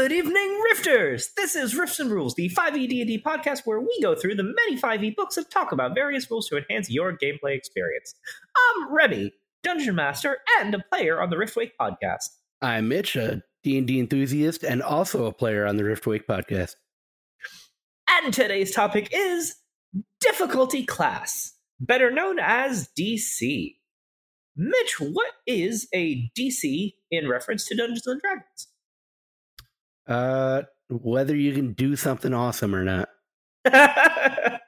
Good evening, Rifters! This is Rifts and Rules, the 5e D&D podcast where we go through the many 5e books and talk about various rules to enhance your gameplay experience. I'm Remy, Dungeon Master and a player on the Riftwake podcast. I'm Mitch, a D&D enthusiast and also a player on the Riftwake podcast. And today's topic is difficulty class, better known as DC. Mitch, what is a DC in reference to Dungeons and Dragons? Uh, whether you can do something awesome or not. yeah,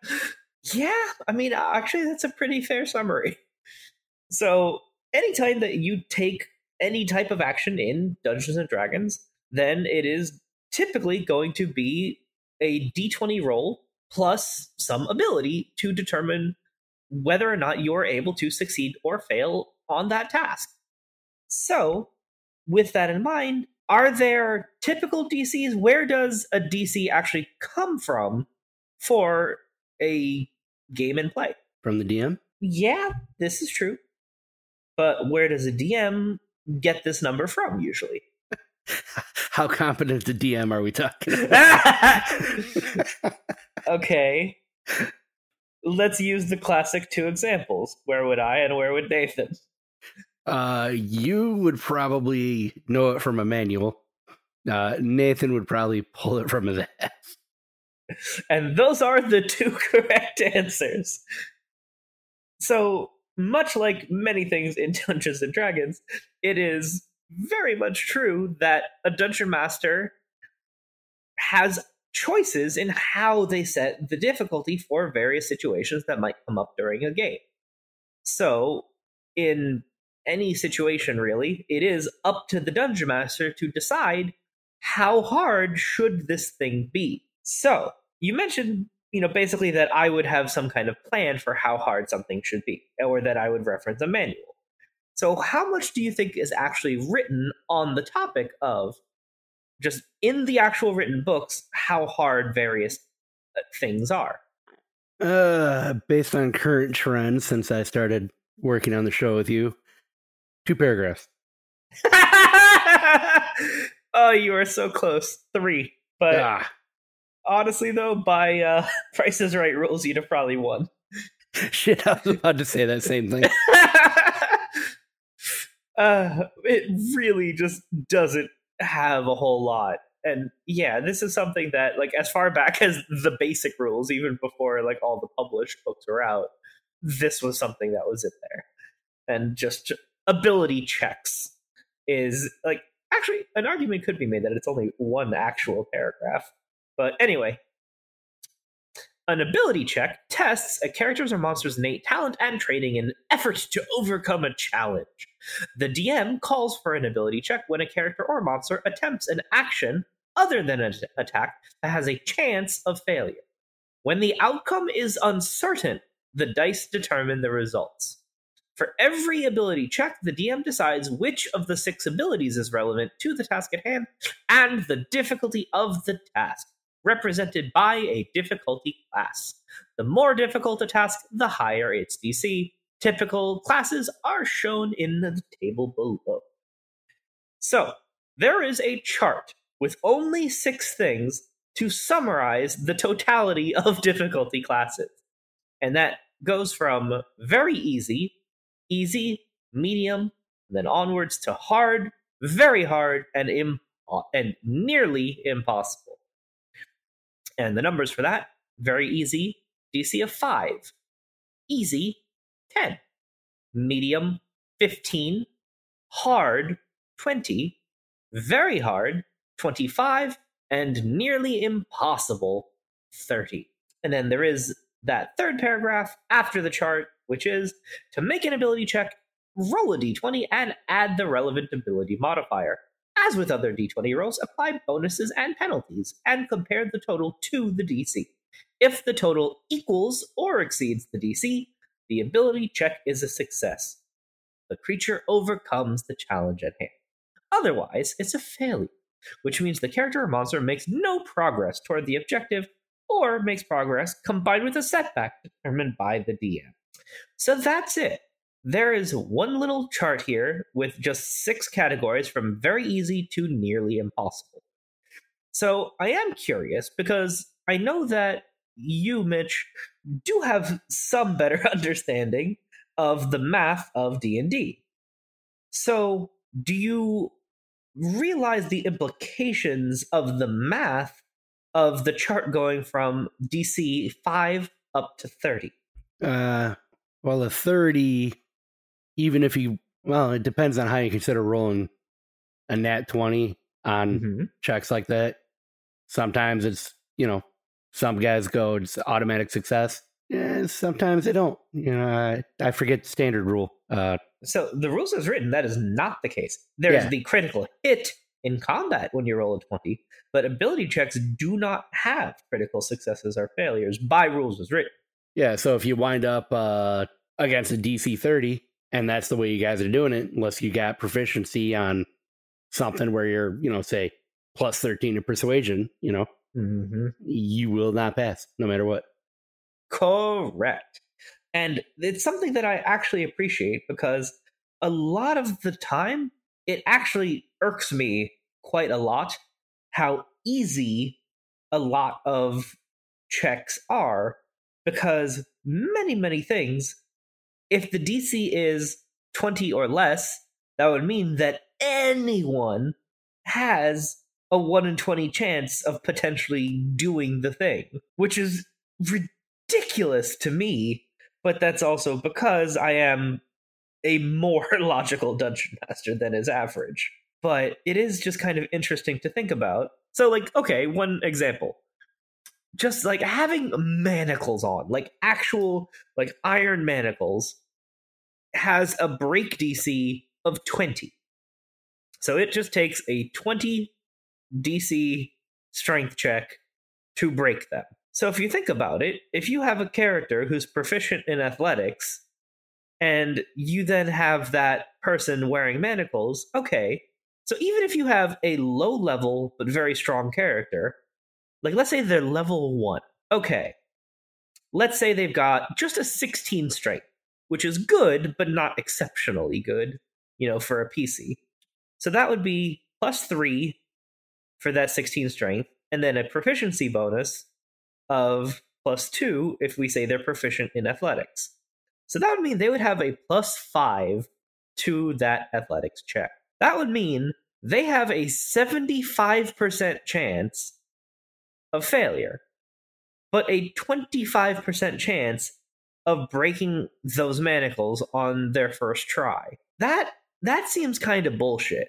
I mean, actually, that's a pretty fair summary. So, anytime that you take any type of action in Dungeons and Dragons, then it is typically going to be a d20 roll plus some ability to determine whether or not you're able to succeed or fail on that task. So, with that in mind, are there typical DCs? Where does a DC actually come from for a game and play? From the DM? Yeah, this is true. But where does a DM get this number from usually? How competent the DM are we talking okay. Let's use the classic two examples. Where would I and where would Nathan? Uh, you would probably know it from a manual. Uh, Nathan would probably pull it from his ass. And those are the two correct answers. So, much like many things in Dungeons and Dragons, it is very much true that a dungeon master has choices in how they set the difficulty for various situations that might come up during a game. So, in any situation really, it is up to the dungeon master to decide how hard should this thing be. So, you mentioned, you know, basically that I would have some kind of plan for how hard something should be, or that I would reference a manual. So, how much do you think is actually written on the topic of just in the actual written books how hard various uh, things are? Uh, based on current trends since I started working on the show with you, two paragraphs. oh, you are so close. Three. But ah. honestly, though, by uh, Price is Right rules, you'd have probably won. Shit, I was about to say that same thing. uh, it really just doesn't have a whole lot. And yeah, this is something that, like, as far back as the basic rules, even before like all the published books were out, this was something that was in there. And just ability checks is like actually an argument could be made that it's only one actual paragraph. But anyway, an ability check tests a character's or monster's innate talent and training in effort to overcome a challenge. The DM calls for an ability check when a character or monster attempts an action other than an attack that has a chance of failure. When the outcome is uncertain, the dice determine the results. For every ability check, the DM decides which of the six abilities is relevant to the task at hand and the difficulty of the task, represented by a difficulty class. The more difficult a task, the higher its DC. Typical classes are shown in the table below. So, there is a chart with only six things to summarize the totality of difficulty classes. And that goes from very easy easy, medium, then onwards to hard, very hard, and Im- uh, and nearly impossible. And the numbers for that very easy, DC of 5. Easy, 10. Medium, 15. Hard, 20. Very hard, 25. And nearly impossible, 30. And then there is that third paragraph after the chart which is to make an ability check, roll a d20 and add the relevant ability modifier. As with other d20 rolls, apply bonuses and penalties and compare the total to the DC. If the total equals or exceeds the DC, the ability check is a success. The creature overcomes the challenge at hand. Otherwise, it's a failure, which means the character or monster makes no progress toward the objective or makes progress combined with a setback determined by the DM. So that's it. There is one little chart here with just six categories from very easy to nearly impossible. So I am curious because I know that you, Mitch, do have some better understanding of the math of D&D. So, do you realize the implications of the math of the chart going from DC 5 up to 30? Uh, well, a 30, even if you, well, it depends on how you consider rolling a nat 20 on Mhm. checks like that. Sometimes it's, you know, some guys go it's automatic success. Yeah, sometimes they don't. You know, I, I forget the standard rule. Uh, So the rules as written, that is not the case. There's Yeah. the critical hit in combat when you roll a 20, but ability checks do not have critical successes or failures by rules as written. yeah, so if you wind up uh, against a DC 30, and that's the way you guys are doing it, unless you got proficiency on something where you're, you know, say plus 13 in persuasion, you know, Mm-hmm. you will not pass no matter what. Correct. And it's something that I actually appreciate because a lot of the time it actually irks me quite a lot how easy a lot of checks are because many, many things, if the DC is 20 or less, that would mean that anyone has a 1 in 20 chance of potentially doing the thing, which is ridiculous to me. But that's also because I am a more logical dungeon master than is average. But it is just kind of interesting to think about. So, like, okay, one example. Just like having manacles on, like actual, like iron manacles, has a break DC of 20. So it just takes a 20 DC strength check to break them. So if you think about it, if you have a character who's proficient in athletics and you then have that person wearing manacles, okay. So even if you have a low level but very strong character, like let's say they're level 1. Okay. Let's say they've got just a 16 strength, which is good but not exceptionally good, you know, for a PC. So that would be plus 3 for that 16 strength and then a proficiency bonus of plus 2 if we say they're proficient in athletics. So that would mean they would have a plus 5 to that athletics check. That would mean they have a 75% chance of failure, but a 25% chance of breaking those manacles on their first try. That that seems kind of bullshit.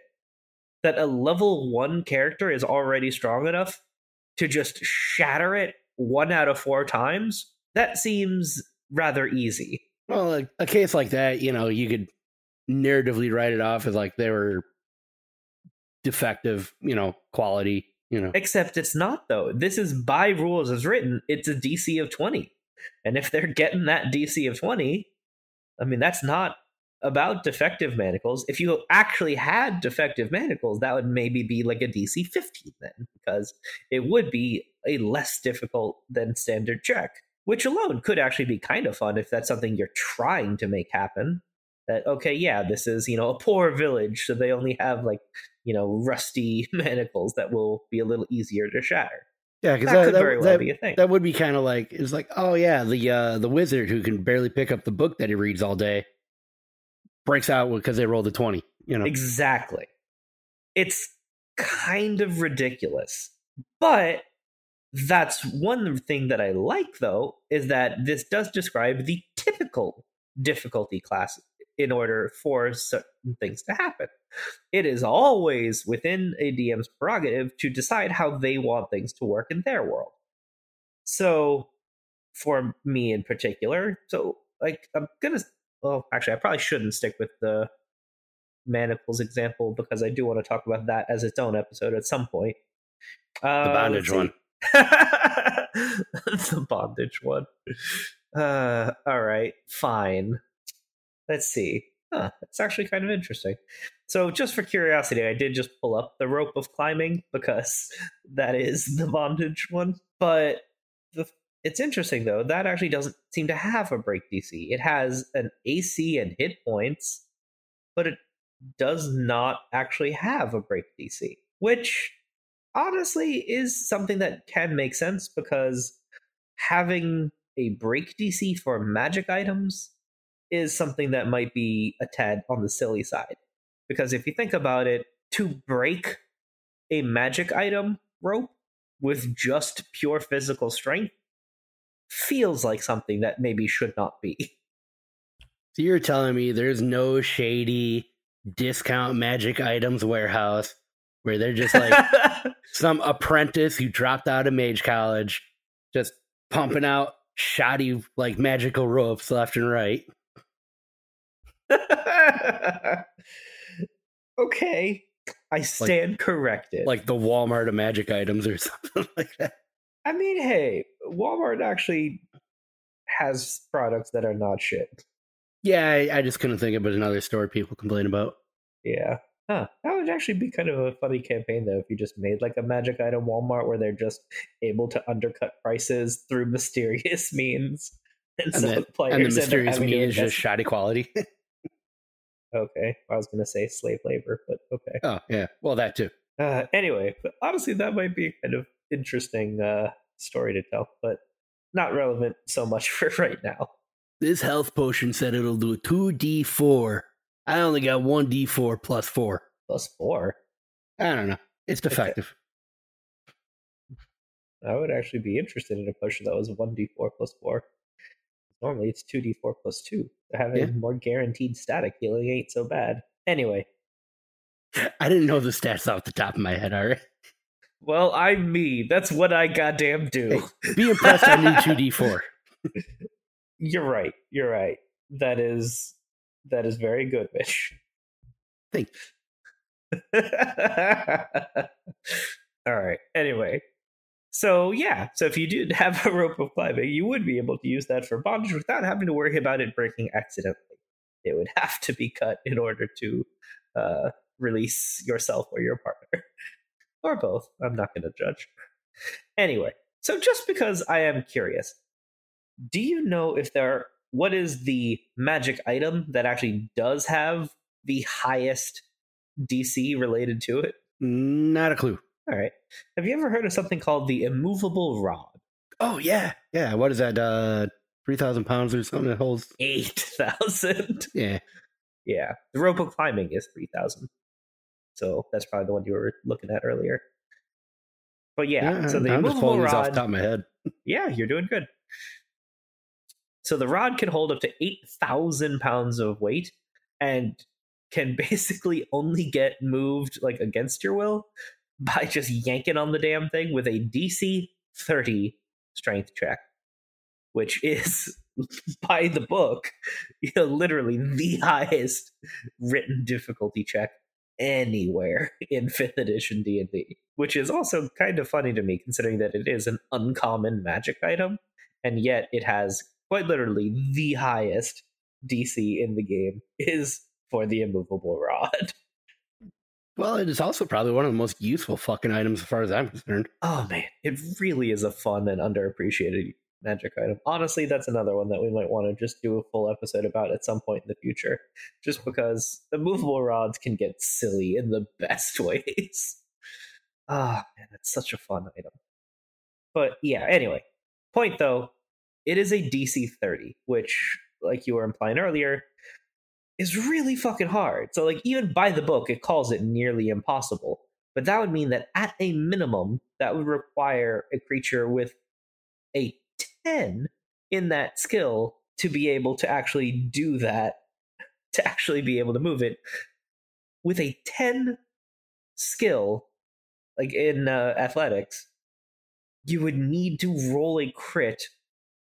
That a level 1 character is already strong enough to just shatter it one out of 4 times. That seems rather easy. Well, a, a case like that, you know, you could narratively write it off as like they were defective, you know, quality, you know. Except it's not though. This is by rules as written. It's a DC of 20. And if they're getting that DC of 20, I mean that's not about defective manacles. If you actually had defective manacles, that would maybe be like a DC 15 then because it would be a less difficult than standard check, which alone could actually be kind of fun if that's something you're trying to make happen. That okay, yeah, this is, you know, a poor village, so they only have like you know, rusty manacles that will be a little easier to shatter. Yeah, because That, that, could that, very well be a thing. that would be kind of like it's like, oh yeah, the uh, the wizard who can barely pick up the book that he reads all day breaks out because they rolled a twenty. You know, exactly. It's kind of ridiculous. But that's one thing that I like, though, is that this does describe the typical difficulty class in order for certain things to happen. It is always within a DM's prerogative to decide how they want things to work in their world. So, for me in particular, so like I'm gonna. Well, actually, I probably shouldn't stick with the manacles example because I do want to talk about that as its own episode at some point. Uh, the bondage one. the bondage one. Uh, all right, fine. Let's see. Huh, actually kind of interesting. So, just for curiosity, I did just pull up the rope of climbing because that is the bondage one. But the, it's interesting though. That actually doesn't seem to have a break DC. It has an AC and hit points, but it does not actually have a break DC, which honestly is something that can make sense because having a break DC for magic items is something that might be a tad on the silly side. Because if you think about it, to break a magic item rope with just pure physical strength feels like something that maybe should not be. So you're telling me there's no shady discount magic items warehouse where they're just like some apprentice who dropped out of mage college just pumping out shoddy like magical ropes left and right. okay. I stand like, corrected. Like the Walmart of magic items or something like that. I mean, hey, Walmart actually has products that are not shit. Yeah, I, I just couldn't think of another store people complain about. Yeah. Huh. That would actually be kind of a funny campaign, though, if you just made like a magic item Walmart where they're just able to undercut prices through mysterious means. And, and, the, and the mysterious means is just shoddy quality. okay. I was going to say slave labor, but okay. Oh, yeah. Well, that too. Uh, anyway, but honestly, that might be kind of interesting uh, story to tell, but not relevant so much for right now. This health potion said it'll do 2d4. I only got 1d4 plus 4. Plus 4? I don't know. It's defective. I would actually be interested in a potion that was 1d4 plus 4. Normally it's 2d4 plus 2. Having yeah. more guaranteed static healing ain't so bad. Anyway. I didn't know the stats off the top of my head, alright? Well, I'm me. That's what I goddamn do. Hey, be impressed I need 2d4. You're right. You're right. That is that is very good, Mitch. Thanks. All right. Anyway, so yeah, so if you did have a rope of climbing, you would be able to use that for bondage without having to worry about it breaking accidentally. It would have to be cut in order to uh, release yourself or your partner, or both. I'm not going to judge. Anyway, so just because I am curious, do you know if there what is the magic item that actually does have the highest DC related to it? Not a clue. All right. Have you ever heard of something called the immovable rod? Oh yeah, yeah. What is that? Uh, three thousand pounds or something? that holds eight thousand. Yeah, yeah. The rope of climbing is three thousand. So that's probably the one you were looking at earlier. But yeah, yeah so the I'm immovable rod. off the top of my head. Yeah, you're doing good. So the rod can hold up to 8,000 pounds of weight and can basically only get moved like against your will by just yanking on the damn thing with a DC 30 strength check, which is by the book, you know, literally the highest written difficulty check anywhere in 5th edition D&D, which is also kind of funny to me considering that it is an uncommon magic item and yet it has quite literally the highest DC in the game is for the immovable rod. Well, it is also probably one of the most useful fucking items as far as I'm concerned. Oh man, it really is a fun and underappreciated magic item. Honestly, that's another one that we might want to just do a full episode about at some point in the future, just because the movable rods can get silly in the best ways. Ah, oh, man, it's such a fun item. But yeah, anyway, point though, it is a DC 30, which, like you were implying earlier, is really fucking hard. So, like, even by the book, it calls it nearly impossible. But that would mean that at a minimum, that would require a creature with a 10 in that skill to be able to actually do that, to actually be able to move it. With a 10 skill, like in uh, athletics, you would need to roll a crit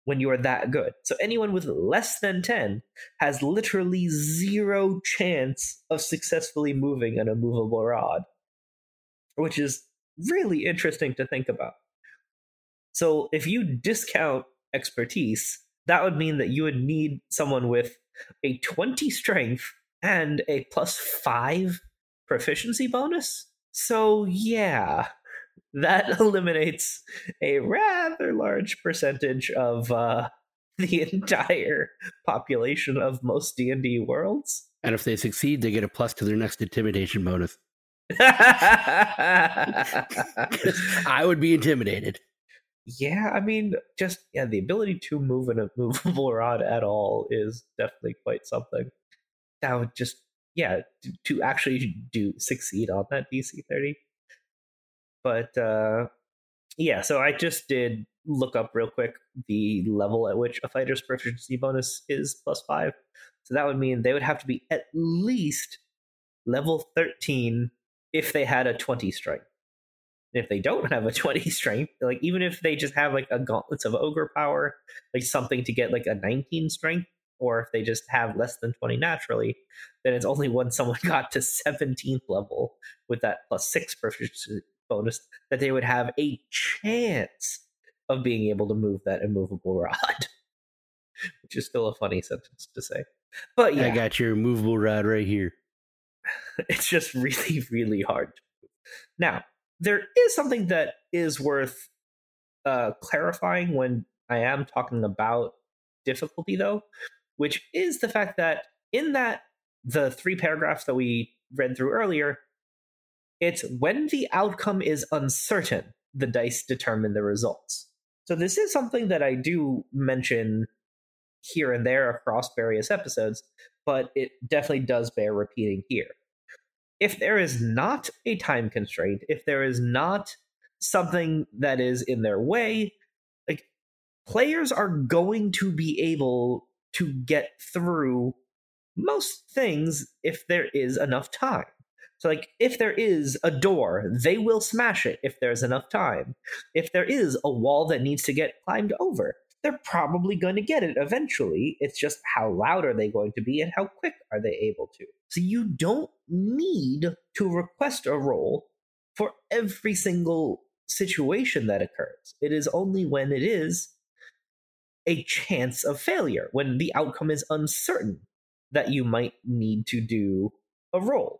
when you are that good. So anyone with less than 10 has literally zero chance of successfully moving an immovable rod, which is really interesting to think about. So if you discount expertise, that would mean that you would need someone with a 20 strength and a plus 5 proficiency bonus. So yeah, that eliminates a rather large percentage of uh, the entire population of most D&D worlds. And if they succeed, they get a plus to their next intimidation bonus. I would be intimidated. Yeah, I mean, just yeah, the ability to move an immovable rod at all is definitely quite something. That would just yeah, to, to actually do succeed on that DC thirty. But uh yeah, so I just did look up real quick the level at which a fighter's proficiency bonus is plus five. So that would mean they would have to be at least level 13 if they had a 20 strength. And if they don't have a 20 strength, like even if they just have like a gauntlets of ogre power, like something to get like a 19 strength, or if they just have less than 20 naturally, then it's only when someone got to 17th level with that plus six proficiency bonus that they would have a chance of being able to move that immovable rod. Which is still a funny sentence to say. But yeah. I got your immovable rod right here. it's just really, really hard. Now, there is something that is worth uh, clarifying when I am talking about difficulty, though, which is the fact that in that the three paragraphs that we read through earlier, it's when the outcome is uncertain, the dice determine the results. So this is something that I do mention here and there across various episodes, but it definitely does bear repeating here. If there is not a time constraint, if there is not something that is in their way, like players are going to be able to get through most things if there is enough time. So, like, if there is a door, they will smash it if there's enough time. If there is a wall that needs to get climbed over, they're probably going to get it eventually. It's just how loud are they going to be and how quick are they able to. So, you don't need to request a roll for every single situation that occurs. It is only when it is a chance of failure, when the outcome is uncertain, that you might need to do a roll.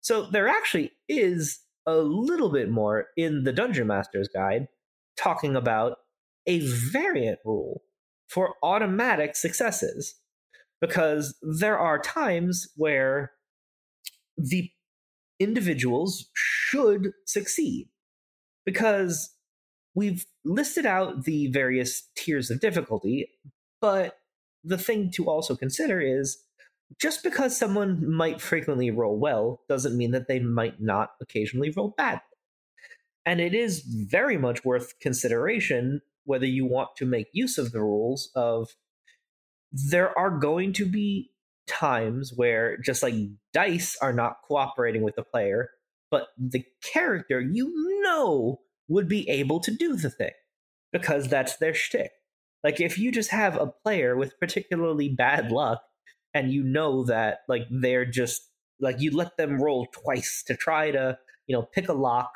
So there actually is a little bit more in the Dungeon Master's Guide talking about a variant rule for automatic successes. Because there are times where the individuals should succeed. Because we've listed out the various tiers of difficulty, but the thing to also consider is just because someone might frequently roll well doesn't mean that they might not occasionally roll bad. And it is very much worth consideration whether you want to make use of the rules of there are going to be times where just like dice are not cooperating with the player, but the character you know would be able to do the thing because that's their shtick. Like if you just have a player with particularly bad luck and you know that like they're just like you let them roll twice to try to you know pick a lock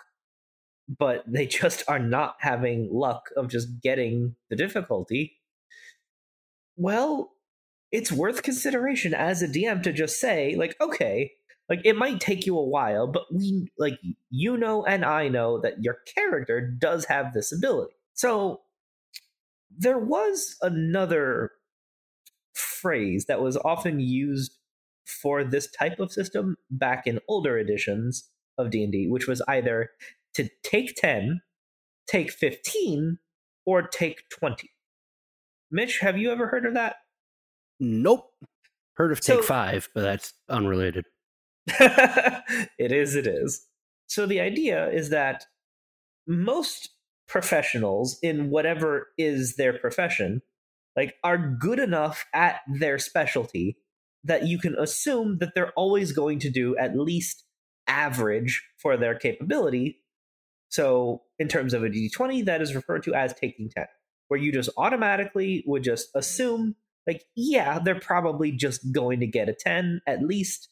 but they just are not having luck of just getting the difficulty. Well it's worth consideration as a dm to just say like okay like it might take you a while but we like you know and i know that your character does have this ability. So there was another phrase that was often used for this type of system back in older editions of D&D, which was either to take 10, take 15, or take 20. Mitch, have you ever heard of that? Nope. Heard of Take so, Five, but that's unrelated. it is, it is. So the idea is that most professionals in whatever is their profession like are good enough at their specialty that you can assume that they're always going to do at least average for their capability. So, in terms of a d20, that is referred to as taking 10, where you just automatically would just assume, like, yeah, they're probably just going to get a 10 at least.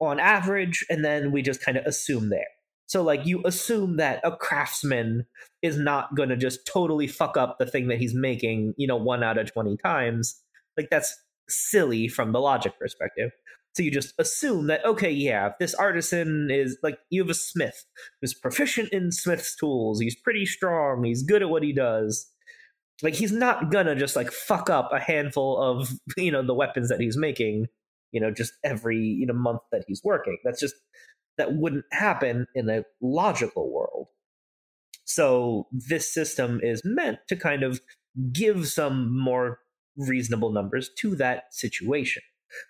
on average, and then we just kind of assume there. So, like, you assume that a craftsman is not going to just totally fuck up the thing that he's making, you know, one out of 20 times. Like, that's silly from the logic perspective. So you just assume that, okay, yeah, this artisan is like, you have a smith who's proficient in smith's tools, he's pretty strong, he's good at what he does. Like, he's not gonna just like fuck up a handful of, you know, the weapons that he's making, you know, just every, you know, month that he's working. That's just, that wouldn't happen in a logical world. So this system is meant to kind of give some more reasonable numbers to that situation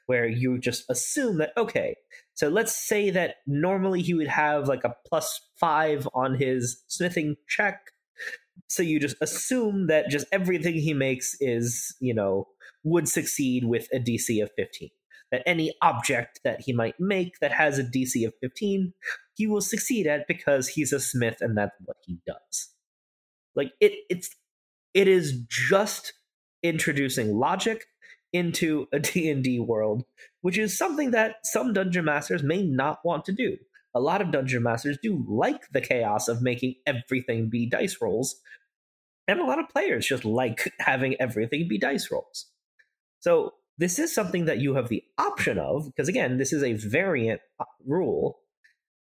where you just assume that okay so let's say that normally he would have like a plus five on his smithing check so you just assume that just everything he makes is you know would succeed with a dc of 15 that any object that he might make that has a dc of 15 he will succeed at because he's a smith and that's what he does like it it's it is just introducing logic into a D&D world, which is something that some dungeon masters may not want to do. A lot of dungeon masters do like the chaos of making everything be dice rolls, and a lot of players just like having everything be dice rolls. So, this is something that you have the option of because again, this is a variant uh, rule,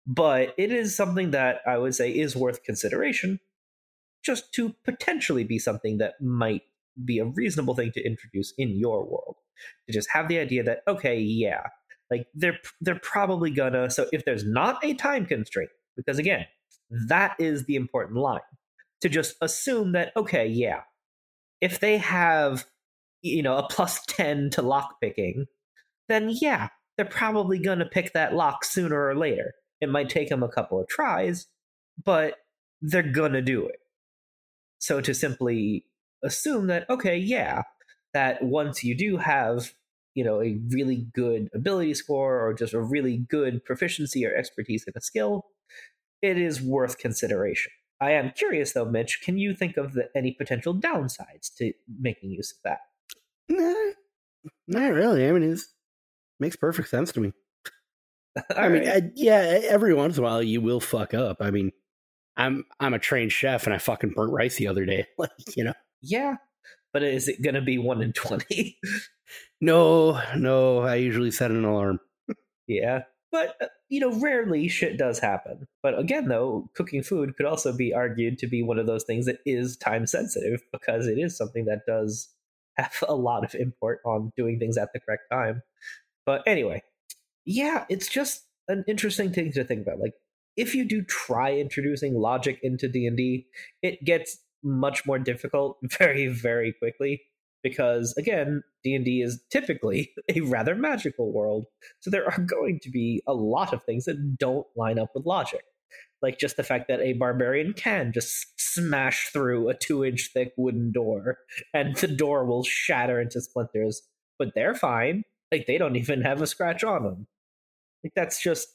but it is something that I would say is worth consideration just to potentially be something that might be a reasonable thing to introduce in your world. To just have the idea that okay yeah like they're they're probably gonna so if there's not a time constraint because again that is the important line to just assume that okay yeah if they have you know a plus 10 to lock picking then yeah they're probably gonna pick that lock sooner or later it might take them a couple of tries but they're gonna do it so to simply assume that okay, yeah, that once you do have you know a really good ability score or just a really good proficiency or expertise in a skill, it is worth consideration. I am curious though, Mitch. Can you think of the, any potential downsides to making use of that? Nah, not really. I mean, it makes perfect sense to me. I mean, I, yeah, every once in a while you will fuck up. I mean, I'm I'm a trained chef and I fucking burnt rice the other day. Like, you know yeah, but is it going to be one in 20? no, no. I usually set an alarm. yeah. But, uh, you know, rarely shit does happen. But again, though, cooking food could also be argued to be one of those things that is time sensitive because it is something that does have a lot of import on doing things at the correct time. But anyway, yeah, it's just an interesting thing to think about. Like, if you do try introducing logic into D&D, it gets much more difficult very very quickly because again d&d is typically a rather magical world so there are going to be a lot of things that don't line up with logic like just the fact that a barbarian can just smash through a two inch thick wooden door and the door will shatter into splinters but they're fine like they don't even have a scratch on them like that's just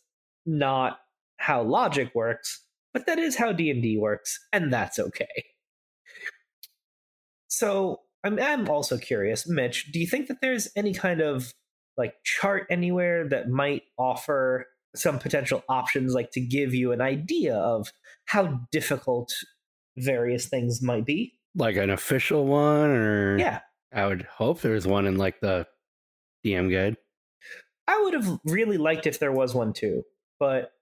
not how logic works but that is how d&d works and that's okay so I'm, I'm also curious, Mitch. Do you think that there's any kind of like chart anywhere that might offer some potential options, like to give you an idea of how difficult various things might be? Like an official one, or yeah, I would hope there's one in like the DM guide. I would have really liked if there was one too, but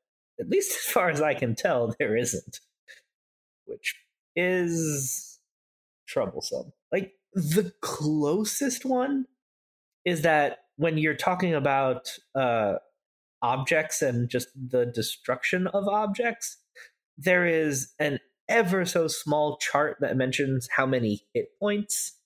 at least as far as I can tell, there isn't, which is troublesome. Like the closest one is that when you're talking about uh, objects and just the destruction of objects, there is an ever so small chart that mentions how many hit points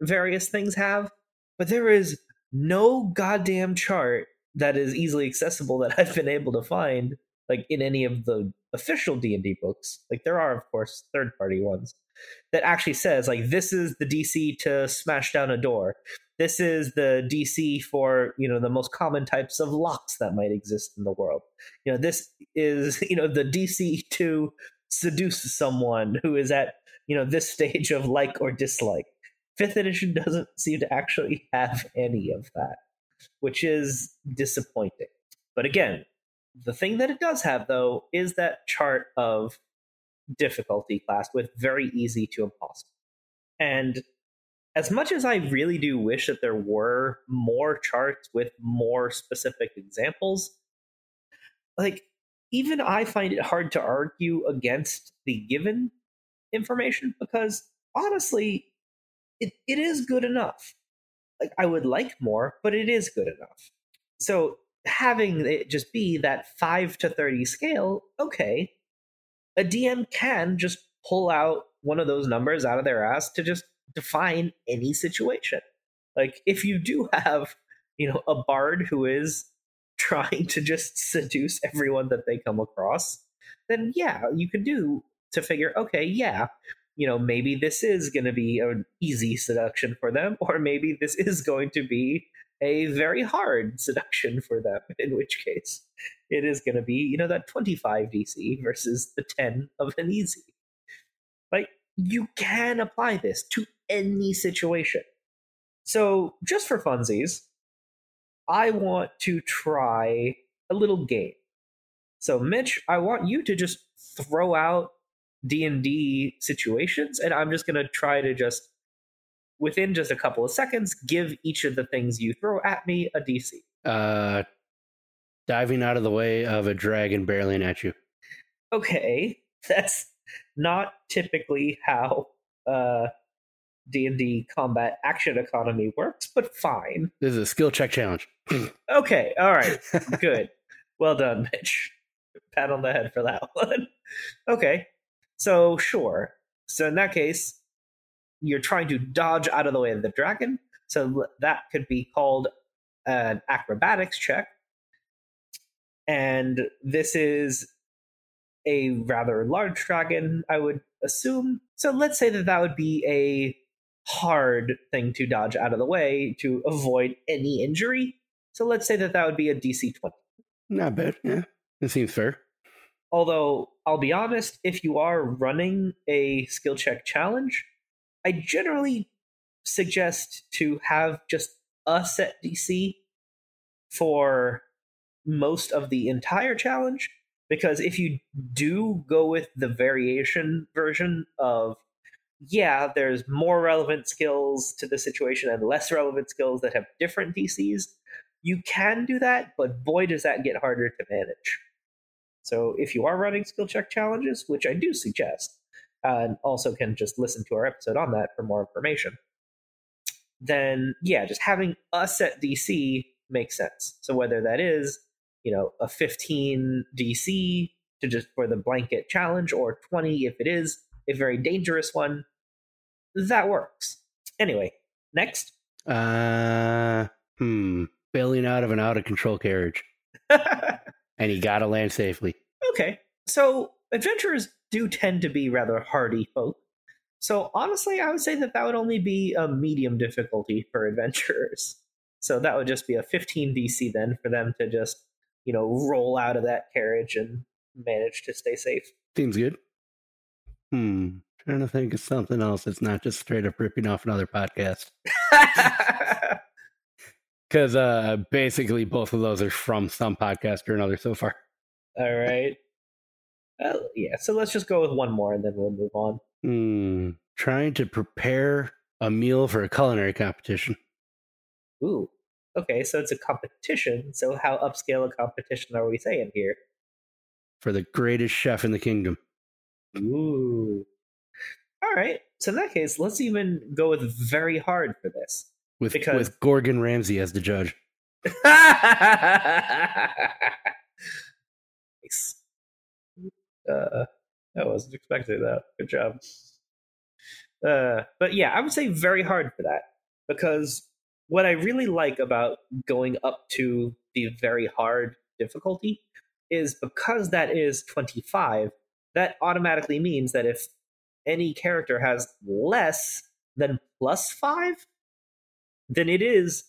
various things have, but there is no goddamn chart that is easily accessible that I've been able to find like in any of the official D&D books. Like there are of course third party ones, that actually says like this is the DC to smash down a door. This is the DC for you know the most common types of locks that might exist in the world. You know this is you know the DC to seduce someone who is at you know this stage of like or dislike. Fifth edition doesn't seem to actually have any of that, which is disappointing. But again, the thing that it does have, though, is that chart of difficulty class with very easy to impossible. And as much as I really do wish that there were more charts with more specific examples, like even I find it hard to argue against the given information because honestly, it, it is good enough. Like I would like more, but it is good enough. So having it just be that 5 to 30 scale, okay, a DM can just pull out one of those numbers out of their ass to just define any situation. Like if you do have, you know, a bard who is trying to just seduce everyone that they come across, then yeah, you can do to figure, okay, yeah, you know, maybe this is going to be an easy seduction for them, or maybe this is going to be a very hard seduction for them, in which case it is going to be, you know, that 25 DC versus the 10 of an easy. Like, you can apply this to any situation. So, just for funsies, I want to try a little game. So, Mitch, I want you to just throw out D&D situations and I'm just going to try to just within just a couple of seconds give each of the things you throw at me a DC. Uh diving out of the way of a dragon barreling at you. Okay, that's not typically how uh D&D combat action economy works, but fine. This is a skill check challenge. okay, all right. Good. well done, Mitch. Pat on the head for that one. okay. So, sure. So, in that case, you're trying to dodge out of the way of the dragon. So, that could be called an acrobatics check. And this is a rather large dragon, I would assume. So, let's say that that would be a hard thing to dodge out of the way to avoid any injury. So, let's say that that would be a DC 20. Not bad. Yeah. It seems fair. Although I'll be honest, if you are running a skill check challenge, I generally suggest to have just a set DC for most of the entire challenge because if you do go with the variation version of yeah, there's more relevant skills to the situation and less relevant skills that have different DCs, you can do that, but boy does that get harder to manage. So if you are running skill check challenges, which I do suggest, and also can just listen to our episode on that for more information, then yeah, just having a set DC makes sense. So whether that is, you know, a 15 DC to just for the blanket challenge or 20 if it is a very dangerous one, that works. Anyway, next. Uh hmm. Bailing out of an out of control carriage. and you gotta land safely. Okay. So adventurers do tend to be rather hardy folk. So honestly, I would say that that would only be a medium difficulty for adventurers. So that would just be a 15 DC then for them to just, you know, roll out of that carriage and manage to stay safe. Seems good. Hmm. Trying to think of something else that's not just straight up ripping off another podcast. Because uh, basically, both of those are from some podcast or another so far. All right. Well, yeah. So let's just go with one more, and then we'll move on. Hmm. Trying to prepare a meal for a culinary competition. Ooh. Okay, so it's a competition. So how upscale a competition are we saying here? For the greatest chef in the kingdom. Ooh. All right. So in that case, let's even go with very hard for this with because... with Gorgon Ramsay as the judge. nice. Uh, I wasn't expecting that. Good job. Uh, but yeah, I would say very hard for that because what I really like about going up to the very hard difficulty is because that is 25, that automatically means that if any character has less than plus five, then it is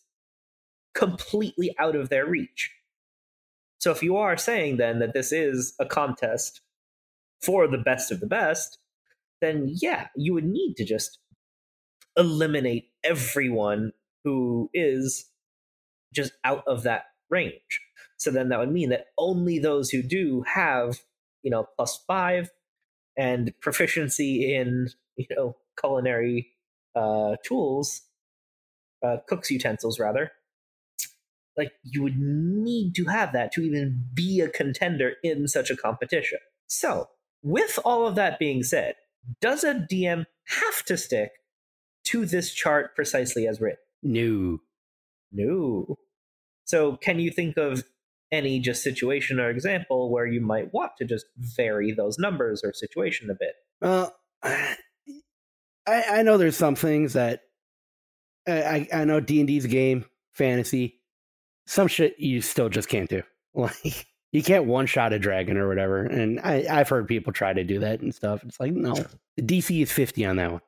completely out of their reach. So if you are saying then that this is a contest for the best of the best, then yeah, you would need to just eliminate everyone who is just out of that range. So then that would mean that only those who do have, you know, plus five and proficiency in, you know, culinary uh, tools, uh, cook's utensils rather, like you would need to have that to even be a contender in such a competition. So, with all of that being said, does a DM have to stick to this chart precisely as written? No. No. So, can you think of any just situation or example where you might want to just vary those numbers or situation a bit? Well, I I know there's some things that I I know D and D's game, fantasy. Some shit you still just can't do. Like you can't one shot a dragon or whatever. And I I've heard people try to do that and stuff. It's like no, the DC is fifty on that one.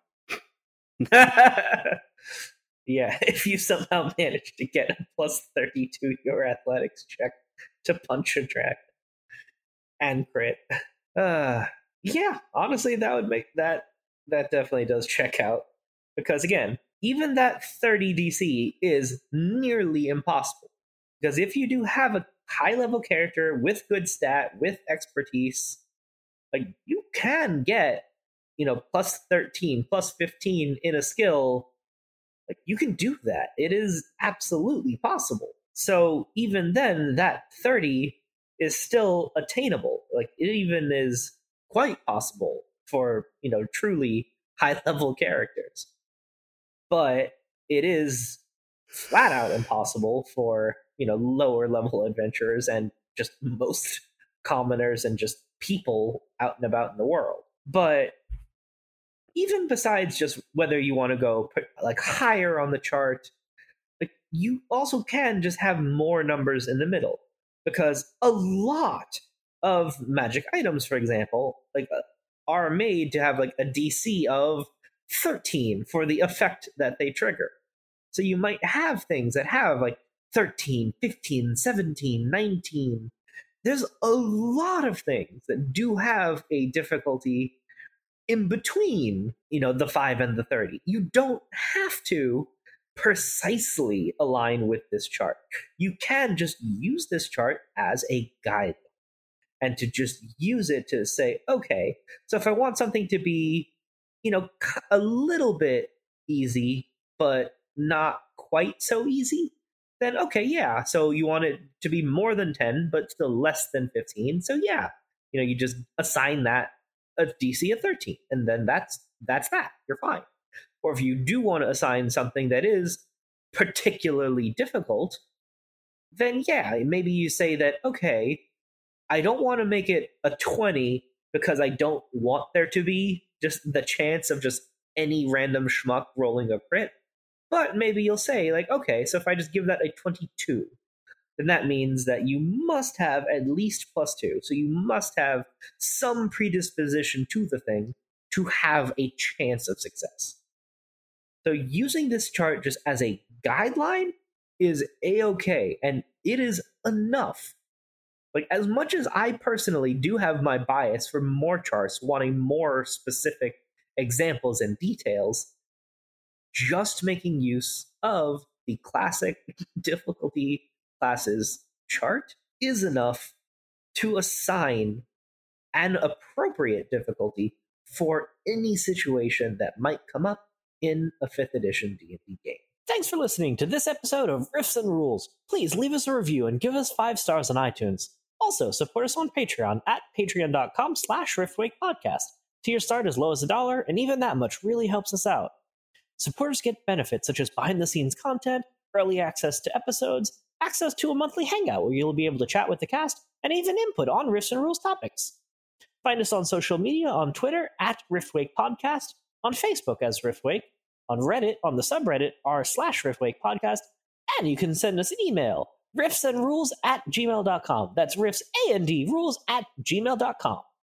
yeah, if you somehow manage to get a plus 30 to your athletics check to punch a dragon and crit. Uh, yeah, honestly, that would make that that definitely does check out because again, even that 30 DC is nearly impossible. Because if you do have a high level character with good stat, with expertise, like you can get, you know, plus 13, plus 15 in a skill. Like you can do that. It is absolutely possible. So even then, that 30 is still attainable. Like it even is quite possible for, you know, truly high level characters. But it is flat out impossible for, you know, lower level adventurers and just most commoners and just people out and about in the world. But even besides just whether you want to go put, like higher on the chart you also can just have more numbers in the middle because a lot of magic items for example like uh, are made to have like a dc of 13 for the effect that they trigger. So you might have things that have like 13 15 17 19 there's a lot of things that do have a difficulty in between you know the 5 and the 30 you don't have to precisely align with this chart. You can just use this chart as a guide and to just use it to say, okay, so if I want something to be, you know, a little bit easy, but not quite so easy, then okay, yeah. So you want it to be more than 10, but still less than 15. So yeah, you know, you just assign that a DC of 13, and then that's that's that. You're fine. Or if you do want to assign something that is particularly difficult, then yeah, maybe you say that, okay, I don't want to make it a 20 because I don't want there to be just the chance of just any random schmuck rolling a crit. But maybe you'll say, like, okay, so if I just give that a 22, then that means that you must have at least plus two. So you must have some predisposition to the thing to have a chance of success. So using this chart just as a guideline is a-okay and it is enough. Like as much as I personally do have my bias for more charts, wanting more specific examples and details, just making use of the classic difficulty classes chart is enough to assign an appropriate difficulty for any situation that might come up in a 5th edition D&D game. Thanks for listening to this episode of Riffs and Rules. Please leave us a review and give us 5 stars on iTunes. Also, support us on Patreon at patreon.com slash riftwakepodcast. Tier start as low as a dollar, and even that much really helps us out. Supporters get benefits such as behind-the-scenes content, early access to episodes, access to a monthly hangout where you'll be able to chat with the cast, and even input on Riffs and Rules topics. Find us on social media on Twitter at Riftwake Podcast, on Facebook as Riftwake, on Reddit on the subreddit r slash Riftwake podcast, and you can send us an email, riffsandrules at gmail.com. That's riffs and rules at gmail.com.